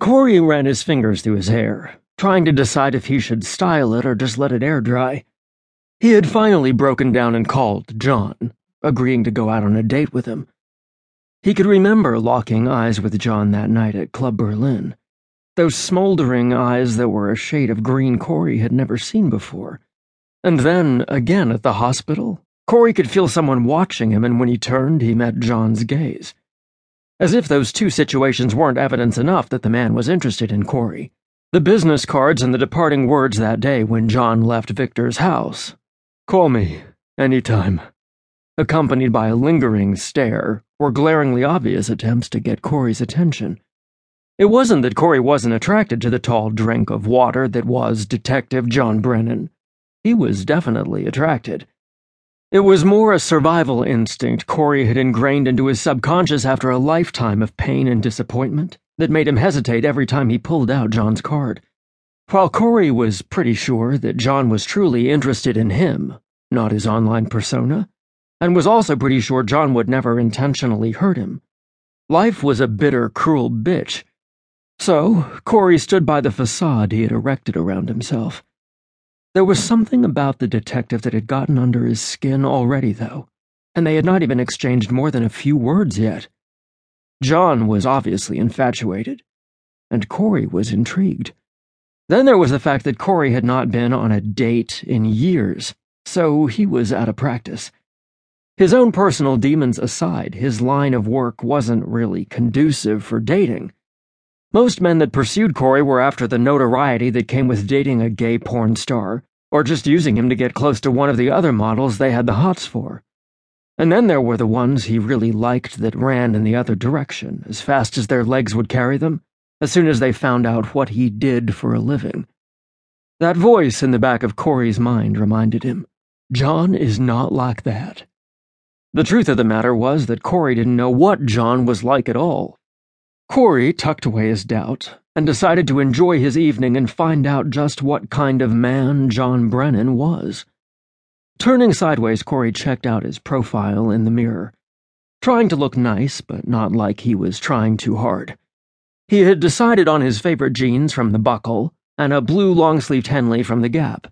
Kory ran his fingers through his hair, trying to decide if he should style it or just let it air dry. He had finally broken down and called Jon, agreeing to go out on a date with him. He could remember locking eyes with Jon that night at Club Berlin. Those smoldering eyes that were a shade of green Kory had never seen before. And then, again at the hospital, Kory could feel someone watching him, and when he turned, he met Jon's gaze. As if those two situations weren't evidence enough that the man was interested in Kory. The business cards and the departing words that day when Jon left Victor's house. Call me, anytime. Accompanied by a lingering stare, were glaringly obvious attempts to get Kory's attention. It wasn't that Kory wasn't attracted to the tall drink of water that was Detective Jon Brennan. He was definitely attracted. It was more a survival instinct Kory had ingrained into his subconscious after a lifetime of pain and disappointment that made him hesitate every time he pulled out Jon's card. While Kory was pretty sure that Jon was truly interested in him, not his online persona, and was also pretty sure Jon would never intentionally hurt him. Life was a bitter, cruel bitch. So, Kory stood by the facade he had erected around himself. There was something about the detective that had gotten under his skin already, though, and they had not even exchanged more than a few words yet. Jon was obviously infatuated, and Kory was intrigued. Then there was the fact that Kory had not been on a date in years, so he was out of practice. His own personal demons aside, his line of work wasn't really conducive for dating. Most men that pursued Kory were after the notoriety that came with dating a gay porn star, or just using him to get close to one of the other models they had the hots for. And then there were the ones he really liked that ran in the other direction, as fast as their legs would carry them, as soon as they found out what he did for a living. That voice in the back of Kory's mind reminded him Jon is not like that. The truth of the matter was that Kory didn't know what Jon was like at all. Kory tucked away his doubt and decided to enjoy his evening and find out just what kind of man Jon Brennan was. Turning sideways, Kory checked out his profile in the mirror, trying to look nice, but not like he was trying too hard. He had decided on his favorite jeans from the Buckle and a blue long sleeved Henley from the Gap.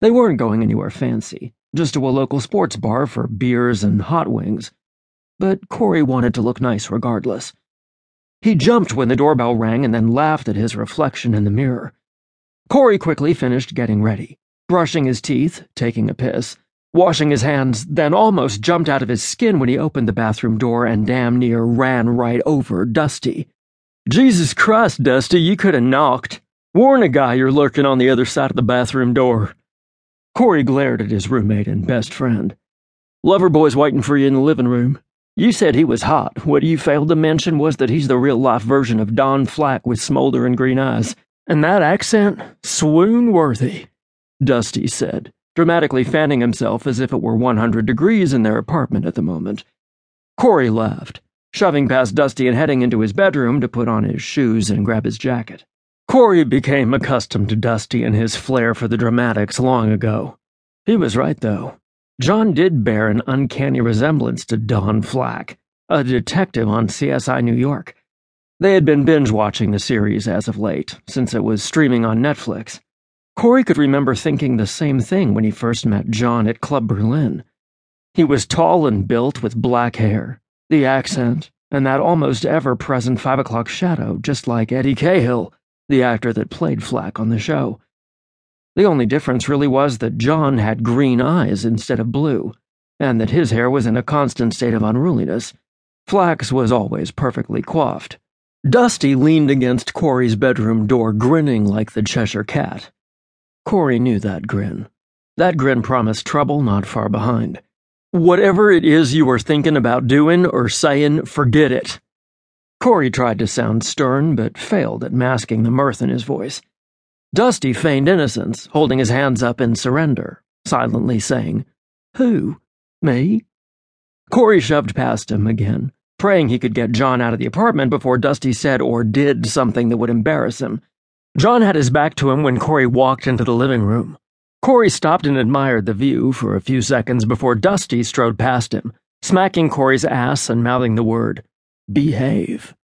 They weren't going anywhere fancy, just to a local sports bar for beers and hot wings. But Kory wanted to look nice regardless. He jumped when the doorbell rang and then laughed at his reflection in the mirror. Kory quickly finished getting ready, brushing his teeth, taking a piss, washing his hands, then almost jumped out of his skin when he opened the bathroom door and damn near ran right over Dusty. Jesus Christ, Dusty, you could have knocked. Warn a guy you're lurking on the other side of the bathroom door. Kory glared at his roommate and best friend. Loverboy's waiting for you in the living room. You said he was hot. What you failed to mention was that he's the real life version of Don Flack with smoldering green eyes. And that accent, swoon worthy, Dusty said, dramatically fanning himself as if it were 100 degrees in their apartment at the moment. Kory laughed, shoving past Dusty and heading into his bedroom to put on his shoes and grab his jacket. Kory became accustomed to Dusty and his flair for the dramatics long ago. He was right, though. Jon did bear an uncanny resemblance to Don Flack, a detective on CSI New York. They had been binge watching the series as of late, since it was streaming on Netflix. Kory could remember thinking the same thing when he first met Jon at Club Berlin. He was tall and built with black hair, the accent, and that almost ever present five o'clock shadow, just like Eddie Cahill, the actor that played Flack on the show. The only difference really was that Jon had green eyes instead of blue, and that his hair was in a constant state of unruliness. Flack's was always perfectly coiffed. Dusty leaned against Kory's bedroom door, grinning like the Cheshire Cat. Kory knew that grin. That grin promised trouble not far behind. Whatever it is you were thinking about doing or saying, forget it. Kory tried to sound stern, but failed at masking the mirth in his voice. Dusty feigned innocence, holding his hands up in surrender, silently saying, Who? Me? Kory shoved past him again, praying he could get Jon out of the apartment before Dusty said or did something that would embarrass him. Jon had his back to him when Kory walked into the living room. Kory stopped and admired the view for a few seconds before Dusty strode past him, smacking Kory's ass and mouthing the word, Behave.